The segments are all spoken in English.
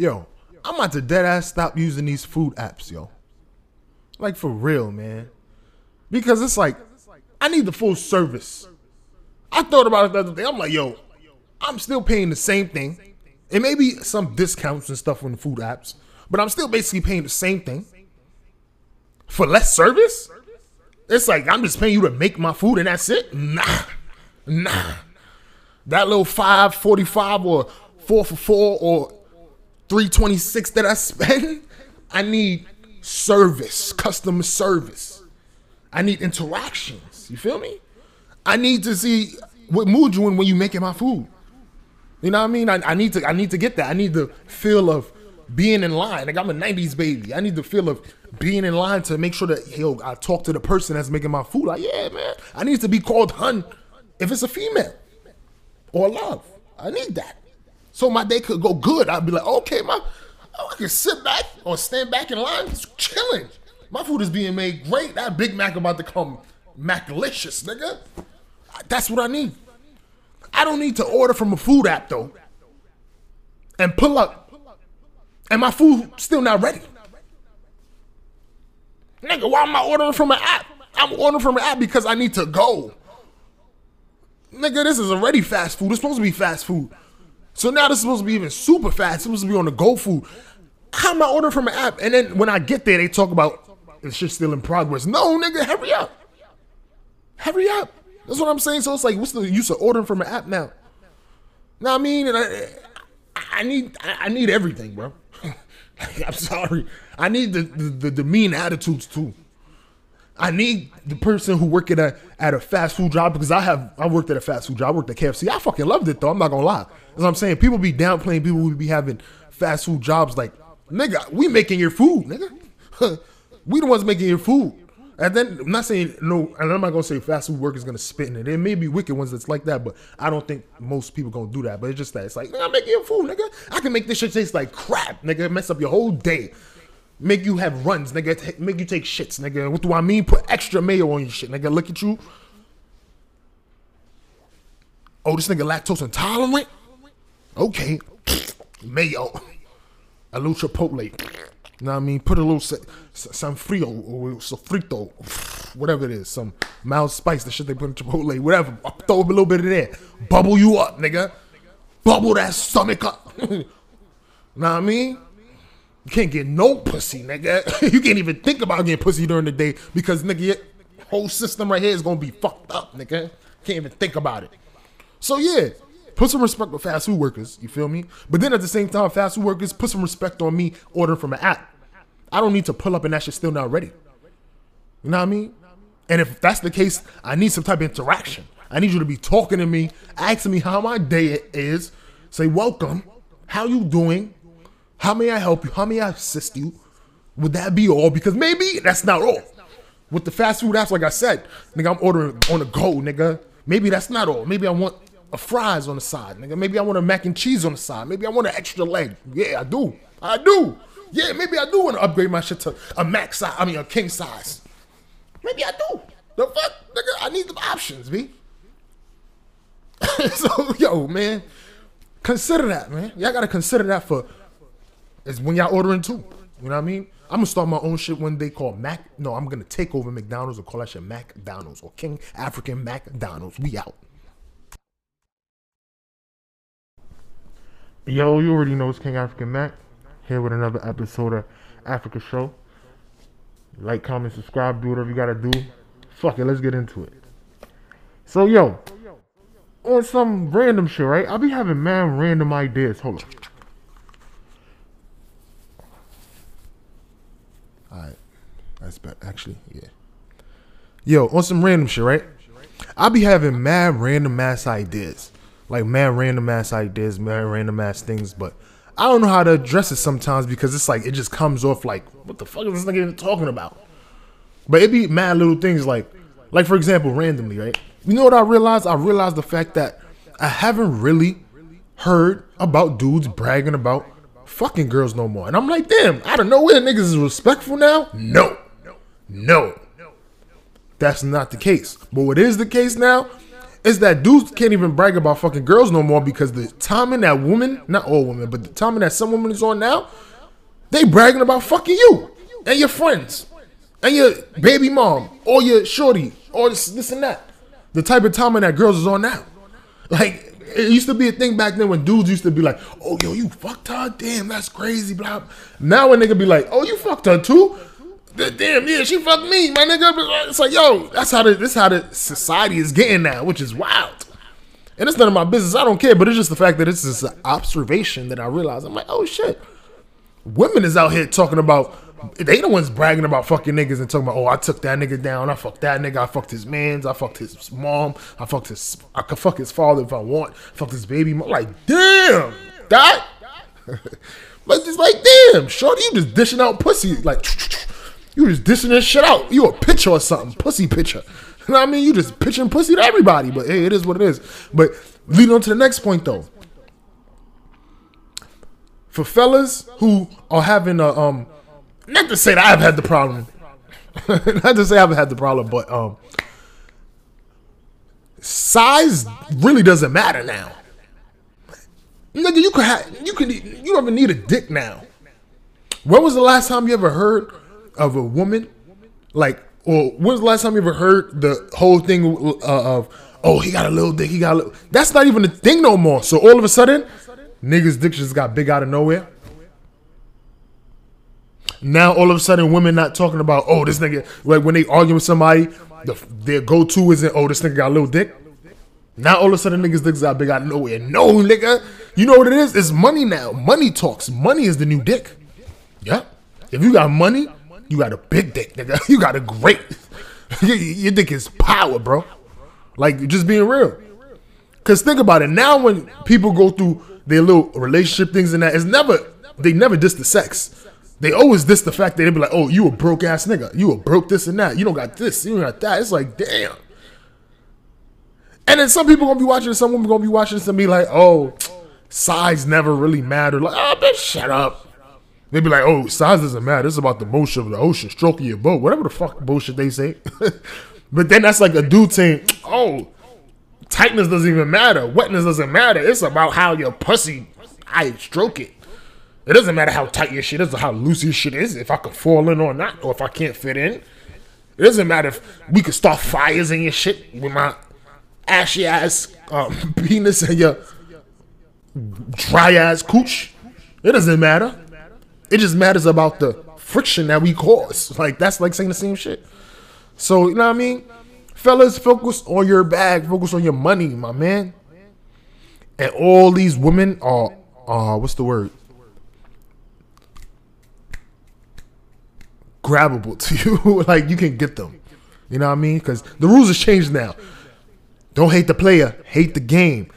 yo, I'm about to dead ass stop using these food apps, yo. Like for real, man. Because it's like, I need the full service. I thought about it the other day. I'm like, yo, I'm still paying the same thing. It may be some discounts and stuff on the food apps, but I'm still basically paying the same thing for less service. It's like I'm just paying you to make my food and that's it. Nah, nah. That little five forty five or four for four or three twenty six that I spend, I need service, customer service. I need interactions. You feel me? I need to see what mood you in when you making my food. You know what I mean? I, I need to I need to get that. I need the feel of being in line. Like I'm a '90s baby. I need the feel of being in line to make sure that yo I talk to the person that's making my food. Like yeah, man, I need to be called hun if it's a female or love. I need that. So my day could go good. I'd be like, okay, my I can sit back or stand back in line, just chilling. My food is being made great. That Big Mac about to come Macalicious, nigga. That's what I need. I don't need to order from a food app though. And pull up. And my food still not ready. Nigga, why am I ordering from an app? I'm ordering from an app because I need to go. Nigga, this is already fast food. It's supposed to be fast food. So now this is supposed to be even super fast. It's supposed to be on the go food. How am I ordering from an app? And then when I get there, they talk about it's just still in progress. No, nigga, hurry up. Hurry up. That's what I'm saying. So it's like, what's the use of ordering from an app now? Now I mean, and I, I need, I need everything, bro. I'm sorry. I need the, the, the mean attitudes too. I need the person who work at a at a fast food job because I have I worked at a fast food job. I worked at KFC. I fucking loved it though. I'm not gonna lie. What I'm saying. People be downplaying people who be having fast food jobs. Like, nigga, we making your food, nigga. we the ones making your food. And then I'm not saying no, and I'm not gonna say fast food workers gonna spit in it. There may be wicked ones that's like that, but I don't think most people gonna do that. But it's just that it's like, I'm making your food, nigga. I can make this shit taste like crap, nigga. Mess up your whole day. Make you have runs, nigga. Make you take shits, nigga. What do I mean? Put extra mayo on your shit, nigga. Look at you. Oh, this nigga lactose intolerant? Okay. mayo. A little chipotle. You know what I mean? Put a little some frio or sofrito, whatever it is, some mild spice, the shit they put in Chipotle, whatever. Throw a little bit of that. Bubble you up, nigga. Bubble that stomach up. You know what I mean? You can't get no pussy, nigga. you can't even think about getting pussy during the day because, nigga, your whole system right here is gonna be fucked up, nigga. Can't even think about it. So yeah, put some respect with fast food workers. You feel me? But then at the same time, fast food workers put some respect on me ordering from an app. I don't need to pull up and that shit's still not ready. You know what I mean? And if that's the case, I need some type of interaction. I need you to be talking to me, asking me how my day is. Say welcome. How you doing? How may I help you? How may I assist you? Would that be all? Because maybe that's not all. With the fast food apps, like I said, nigga, I'm ordering on the go, nigga. Maybe that's not all. Maybe I want a fries on the side, nigga. Maybe I want a mac and cheese on the side. Maybe I want an extra leg. Yeah, I do. I do. Yeah, maybe I do want to upgrade my shit to a max size. I mean, a king size. Maybe I do. The fuck, nigga. I need the options, b. so, yo, man, consider that, man. Y'all gotta consider that for is when y'all ordering too. You know what I mean? I'm gonna start my own shit one day called Mac. No, I'm gonna take over McDonald's or call that shit McDonald's or King African McDonald's. We out. Yo, you already know it's King African Mack here with another episode of Africa Show. Like, comment, subscribe, do whatever you gotta do. Fuck it, let's get into it. So, yo, on some random shit, right? I'll be having man random ideas. Hold on. Alright. That's better. Actually, yeah. Yo, on some random shit, right? I'll be having mad random ass ideas. Like mad random ass ideas, mad random ass things, but I don't know how to address it sometimes because it's like it just comes off like, what the fuck is this nigga even talking about? But it be mad little things like like for example, randomly, right? You know what I realized? I realized the fact that I haven't really heard about dudes bragging about fucking girls no more. And I'm like, damn, I don't know where niggas is respectful now. No. No. No. That's not the case. But what is the case now is that dudes can't even brag about fucking girls no more because the timing that woman, not all women, but the timing that some women is on now, they bragging about fucking you and your friends and your baby mom or your shorty or this, this and that. The type of timing that girls is on now. Like it used to be a thing back then when dudes used to be like, "Oh, yo, you fucked her? Damn, that's crazy." Blah. Now a nigga be like, "Oh, you fucked her too? Damn, yeah, she fucked me, my nigga." It's like, yo, that's how the this how the society is getting now, which is wild. And it's none of my business. I don't care, but it's just the fact that it's just an observation that I realize. I'm like, oh shit, women is out here talking about. They the ones bragging about fucking niggas and talking about, oh, I took that nigga down, I fucked that nigga, I fucked his mans, I fucked his mom, I fucked his, I could fuck his father if I want, fuck his baby mom. Like, damn, that. like, just like, damn, shorty, you just dishing out pussy, like, you just dishing this shit out. You a pitcher or something, pussy pitcher. You know what I mean? You just pitching pussy to everybody, but hey, it is what it is. But leading on to the next point though. For fellas who are having a um not to say that I've had the problem. not to say I've had the problem, but um size really doesn't matter now. Nigga, you could have you could you don't even need a dick now. When was the last time you ever heard of a woman like or when was the last time you ever heard the whole thing uh, of oh he got a little dick he got a little that's not even a thing no more so all of a sudden niggas dick just got big out of nowhere now all of a sudden women not talking about oh this nigga like when they argue with somebody the, their go-to isn't oh this nigga got a little dick now all of a sudden niggas dicks got big out nowhere no nigga you know what it is it's money now money talks money is the new dick yeah if you got money you got a big dick, nigga. You got a great. your dick is power, bro. Like just being real. Cause think about it. Now when people go through their little relationship things and that, it's never they never diss the sex. They always diss the fact that they'd be like, "Oh, you a broke ass nigga. You a broke this and that. You don't got this. You don't got that." It's like, damn. And then some people gonna be watching. Some women gonna be watching this and be like, "Oh, size never really matter." Like, oh, bitch, shut up. They'd be like, oh, size doesn't matter. It's about the motion of the ocean stroke of your boat. Whatever the fuck bullshit they say. but then that's like a dude saying, oh, tightness doesn't even matter. Wetness doesn't matter. It's about how your pussy, I stroke it. It doesn't matter how tight your shit is or how loose your shit is, if I can fall in or not, or if I can't fit in. It doesn't matter if we could start fires in your shit with my ashy ass um, penis and your dry ass cooch. It doesn't matter. It just matters about the friction that we cause. Like that's like saying the same shit. So you know what I mean? Fellas, focus on your bag, focus on your money, my man. And all these women are uh what's the word? Grabbable to you. like you can get them. You know what I mean? Because the rules have changed now. Don't hate the player, hate the game.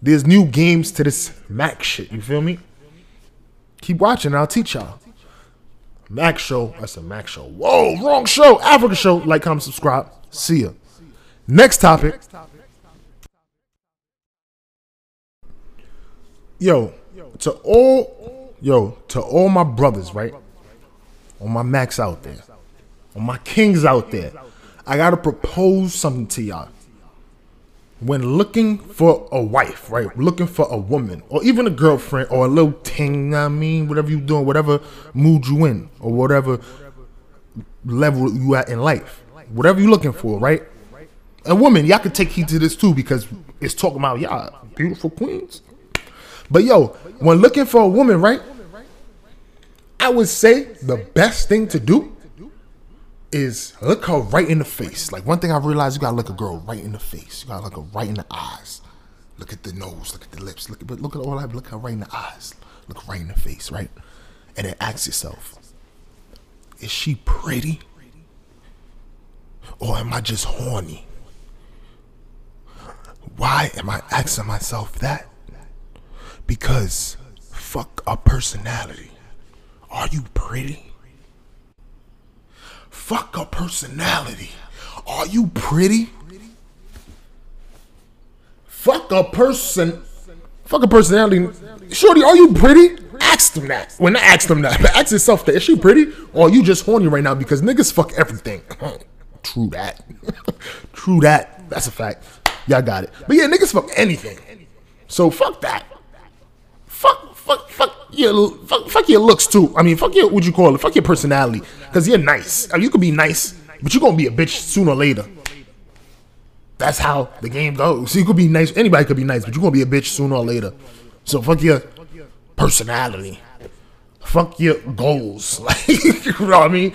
There's new games to this Mac shit. You feel me? Keep watching, I'll teach y'all. Mac Show. That's a Mac Show. Whoa, wrong show. Africa Show. Like, comment, subscribe. See ya. Next topic. Yo, to all, yo, to all my brothers, right? All my Macs out there, on my kings out there, I gotta propose something to y'all when looking for a wife, right? Looking for a woman or even a girlfriend or a little ting, I mean, whatever you doing, whatever mood you in or whatever level you at in life. Whatever you looking for, right? A woman, y'all can take heed to this too because it's talking about y'all beautiful queens. But yo, when looking for a woman, right? I would say the best thing to do is look her right in the face. Like one thing I realized, you gotta look a girl right in the face. You gotta look her right in the eyes. Look at the nose. Look at the lips. Look at but look at all that. Look her right in the eyes. Look right in the face, right? And then ask yourself, is she pretty, or am I just horny? Why am I asking myself that? Because fuck a personality. Are you pretty? Fuck a personality. Are you pretty? Fuck a person. Fuck a personality. Shorty, are you pretty? Ask them that. Well, not ask them that, but ask yourself that. Is she pretty? Or are you just horny right now? Because niggas fuck everything. True that. True that. That's a fact. y'all got it. But yeah, niggas fuck anything. So fuck that. Fuck, fuck, fuck your, fuck, fuck your looks too. I mean, fuck your, what you call it? Fuck your personality. Cause you're nice. I mean, you could be nice, but you're gonna be a bitch sooner or later. That's how the game goes. You could be nice. Anybody could be nice, but you're gonna be a bitch sooner or later. So fuck your personality. Fuck your goals. Like you know what I mean?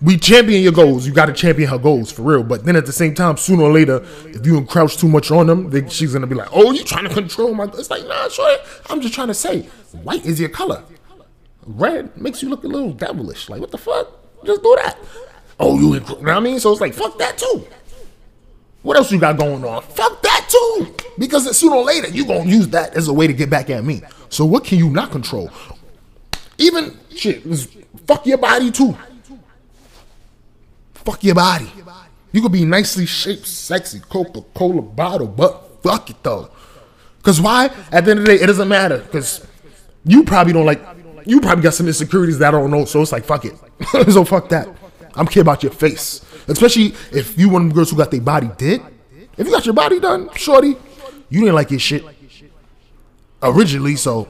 We champion your goals. You gotta champion her goals for real. But then at the same time, sooner or later, if you encroach too much on them, then she's gonna be like, "Oh, you trying to control my?" It's like, nah, sure. I'm just trying to say, white is your color. Red makes you look a little devilish. Like, what the fuck? Just do that. Oh, you, you know what I mean? So it's like, fuck that too. What else you got going on? Fuck that too. Because sooner or later, you to use that as a way to get back at me. So what can you not control? Even, shit, fuck your body too. Fuck your body. You could be nicely shaped, sexy Coca-Cola bottle, but fuck it though. Cause why? At the end of the day, it doesn't matter. Cause you probably don't like. You probably got some insecurities that I don't know. So it's like fuck it. so fuck that. I'm care about your face, especially if you one of them girls who got their body did. If you got your body done, shorty, you didn't like your shit originally. So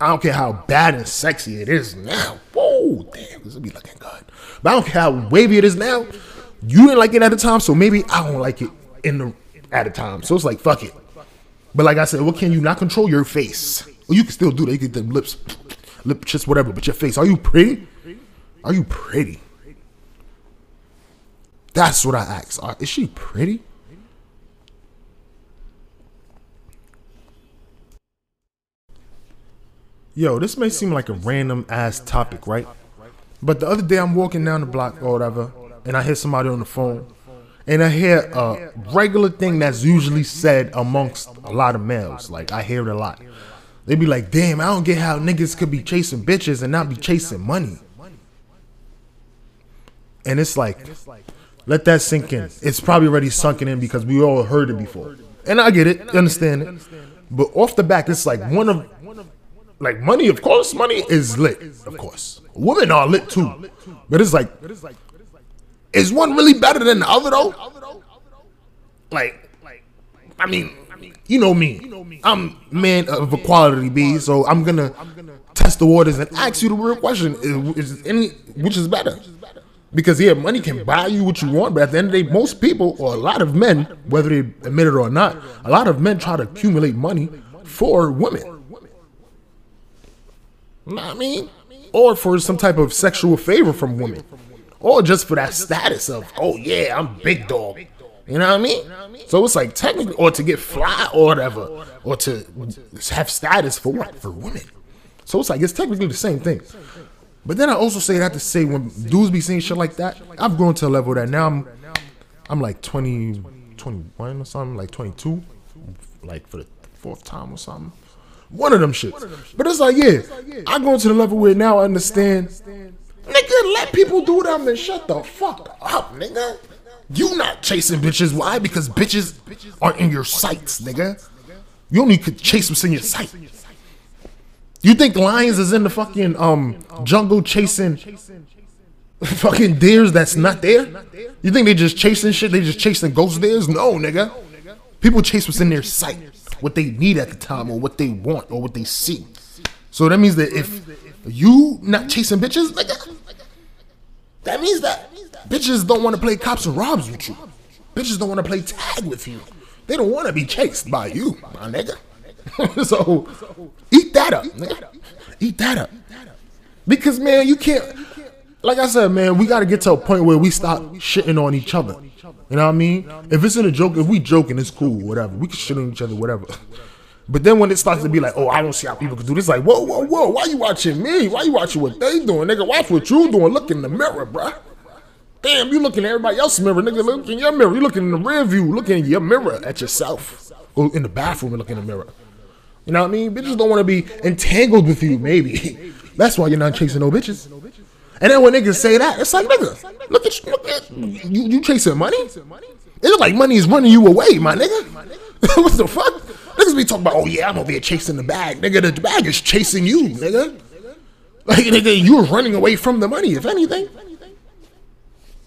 I don't care how bad and sexy it is now. Whoa, Oh, damn, this will be looking good. But I don't care how wavy it is now. You didn't like it at the time, so maybe I don't like it in the at the time. So it's like fuck it. But like I said, what can you not control your face? Well, you can still do that. You get them lips, lip just whatever. But your face, are you pretty? Are you pretty? That's what I ask. Is she pretty? Yo, this may seem like a random ass topic, right? But the other day I'm walking down the block or whatever, and I hear somebody on the phone, and I hear a regular thing that's usually said amongst a lot of males. Like I hear it a lot. They be like, "Damn, I don't get how niggas could be chasing bitches and not be chasing money." And it's like, let that sink in. It's probably already sunken in because we all heard it before, and I get it, understand it. But off the back, it's like one of like money, of course, money is lit, of course. Women are lit too, but it's like, is one really better than the other though? Like, I mean, you know me, I'm man of equality, B. So I'm gonna test the waters and ask you the real question: Is, is any which is better? Because yeah, money can buy you what you want, but at the end of the day, most people or a lot of men, whether they admit it or not, a lot of men try to accumulate money for women. I mean? Or for some type of sexual favor from women. Or just for that status of, oh yeah, I'm big dog. You know what I mean? So it's like technically, or to get fly or whatever, or to have status for what? For women. So it's like, it's technically the same thing. But then I also say that to say when dudes be saying shit like that, I've grown to a level that now I'm, I'm like 20, 21 or something, like 22, like for the fourth time or something. One of them shits. But it's like, yeah, I go to the level where now I understand. Nigga, let people do them and shut the fuck up, nigga. You not chasing bitches. Why? Because bitches are in your sights, nigga. You only could chase what's in your sight. You think lions is in the fucking um jungle chasing fucking deers that's not there? You think they just chasing shit? They just chasing ghost deers? No, nigga. People chase what's in their sight, what they need at the time, or what they want, or what they see. So that means that if you not chasing bitches, nigga, that means that bitches don't want to play cops and robs with you. Bitches don't want to play tag with you. They don't want to be chased by you, my nigga. so eat that up, nigga. Eat that up. Because man, you can't. Like I said, man, we got to get to a point where we stop shitting on each other. You know what I mean? If it's in a joke, if we joking, it's cool, whatever. We can shit on each other, whatever. But then when it starts to be like, oh, I don't see how people can do this, like, whoa, whoa, whoa, why you watching me? Why you watching what they doing, nigga? Watch what you doing. Look in the mirror, bruh. Damn, you looking at everybody else's mirror, nigga. Look in your mirror. You looking in the rear view, looking in your mirror at yourself. Go in the bathroom and look in the mirror. You know what I mean? Bitches don't want to be entangled with you, maybe. That's why you're not chasing no bitches. And then when niggas say that, it's like, nigga, look at you, look at you, you chasing money? It look like money is running you away, my nigga. what the fuck? Niggas be talking about, oh yeah, I'm over here chasing the bag. Nigga, the bag is chasing you, nigga. Like, nigga, you're running away from the money, if anything.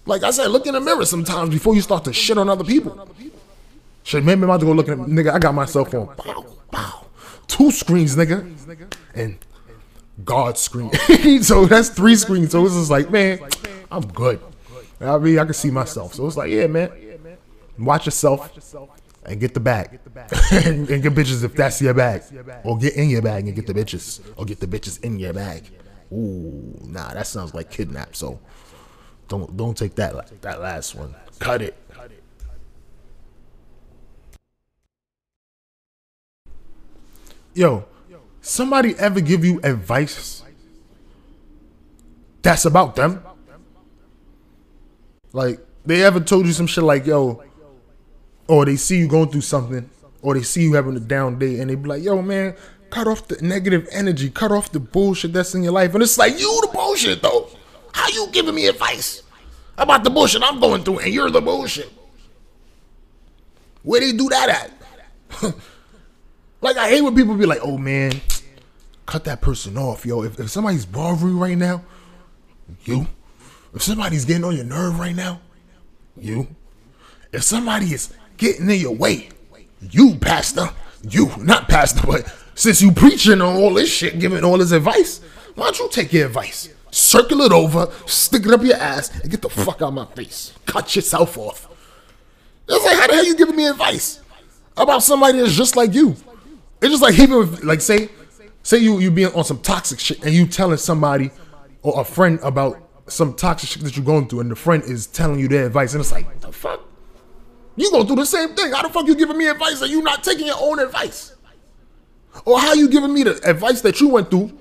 Like I said, look in the mirror sometimes before you start to shit on other people. Shit, maybe I'm about to go look at nigga. I got my cell phone. Bow, bow. Two screens, nigga, and God screen. so that's three screens. So it's just like, man, I'm good. I mean, I can see myself. So it's like, yeah, man, watch yourself and get the bag and, and get bitches if that's your bag, or get in your bag and get the bitches, or get the bitches in your bag. Ooh, nah, that sounds like kidnap. So don't don't take that that last one. Cut it. Yo, somebody ever give you advice that's about them? Like they ever told you some shit like, yo, or they see you going through something, or they see you having a down day, and they be like, yo, man, cut off the negative energy, cut off the bullshit that's in your life. And it's like, you the bullshit though. How you giving me advice about the bullshit I'm going through, and you're the bullshit? Where do they do that at? like I hate when people be like, oh man, cut that person off, yo. If, if somebody's bothering you right now, you. If somebody's getting on your nerve right now, you. If somebody is getting in your way, you, pastor, you, not pastor, but since you preaching on all this shit, giving all this advice, why don't you take your advice? Circle it over, stick it up your ass, and get the fuck out of my face. Cut yourself off. It's like, how the hell you giving me advice about somebody that's just like you? It's just like even like say, say you you being on some toxic shit and you telling somebody or a friend about some toxic shit that you're going through, and the friend is telling you their advice, and it's like, the fuck? You go through the same thing. How the fuck you giving me advice and you not taking your own advice? Or how you giving me the advice that you went through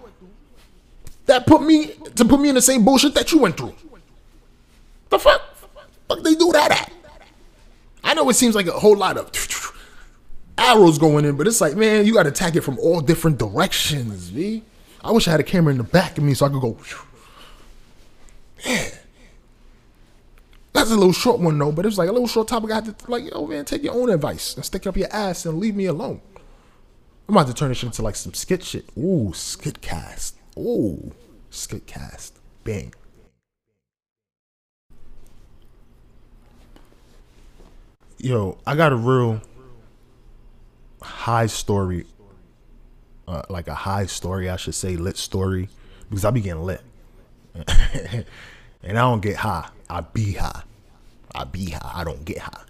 that put me to put me in the same bullshit that you went through? The fuck? Fuck they do that at? I know it seems like a whole lot of arrows going in, but it's like, man, you got to attack it from all different directions, V. I wish I had a camera in the back of me so I could go. Man. That's a little short one though, but it was like a little short topic. I had to like, yo man, take your own advice and stick up your ass and leave me alone. I'm about to turn this into like some skit shit. Ooh, skit cast. Ooh, skit cast. Bang. Yo, I got a real high story, uh, like a high story, I should say, lit story, because I be getting lit, and I don't get high. I be high. I be high. I don't get high.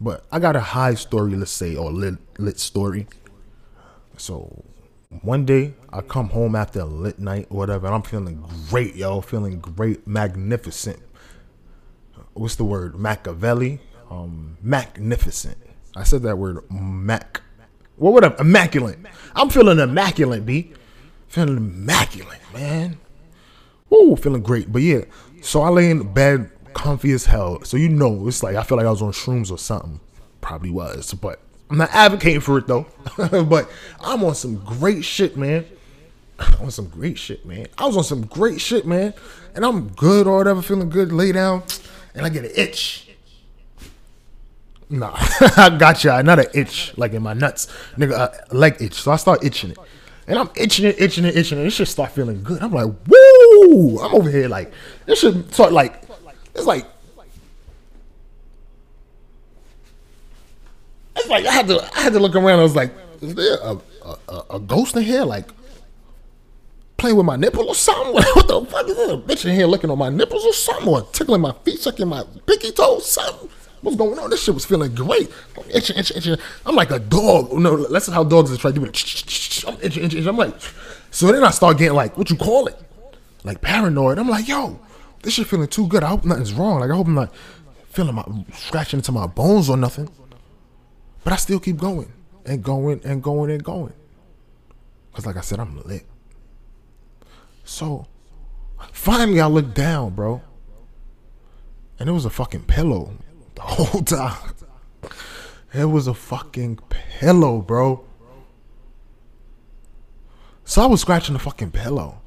But I got a high story, let's say, or lit lit story. So one day I come home after a lit night or whatever, and I'm feeling great, yo, feeling great, magnificent. What's the word? Machiavelli, um, magnificent. I said that word, mac. What would? Immaculate. I'm feeling immaculate, b. Feeling immaculate, man. Ooh, feeling great. But yeah, so I lay in bed, comfy as hell. So you know, it's like I feel like I was on shrooms or something. Probably was, but I'm not advocating for it though. but I'm on some great shit, man. I'm on some great shit, man. I was on some great shit, man. And I'm good or whatever, feeling good, lay down, and I get an itch. Nah, I got you. Not an itch like in my nuts, nigga. A leg itch. So I start itching it, and I'm itching it, itching it, itching it. It should start feeling good. I'm like, woo! I'm over here like this should start like it's like it's like I had to I had to look around. I was like, is there a, a, a ghost in here? Like playing with my nipple or something? what the fuck is this? A bitch in here looking on my nipples or something? Or tickling my feet, sucking my pinky toes, something? What's going on? This shit was feeling great. I'm itching, itching, itching. I'm like a dog. No, that's how dogs trying to do it. I'm itching, itching. I'm like, so then I start getting like, what you call it? Like paranoid. I'm like, yo, this shit feeling too good. I hope nothing's wrong. Like I hope I'm not feeling my scratching into my bones or nothing. But I still keep going and going and going and going. Cause like I said, I'm lit. So finally I looked down, bro. And it was a fucking pillow the whole time. It was a fucking pillow, bro. So I was scratching the fucking pillow.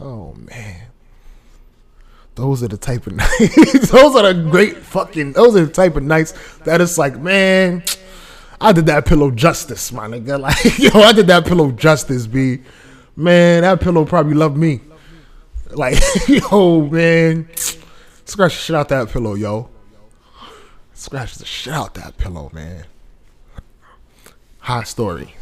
Oh man. Those are the type of nights. those are the great fucking. Those are the type of nights that it's like, man, I did that pillow justice, my nigga. Like, yo, I did that pillow justice, b. Man, that pillow probably loved me. Like, yo, man, scratch the shit out that pillow, yo. Scratch the shit out that pillow, man. Hot story.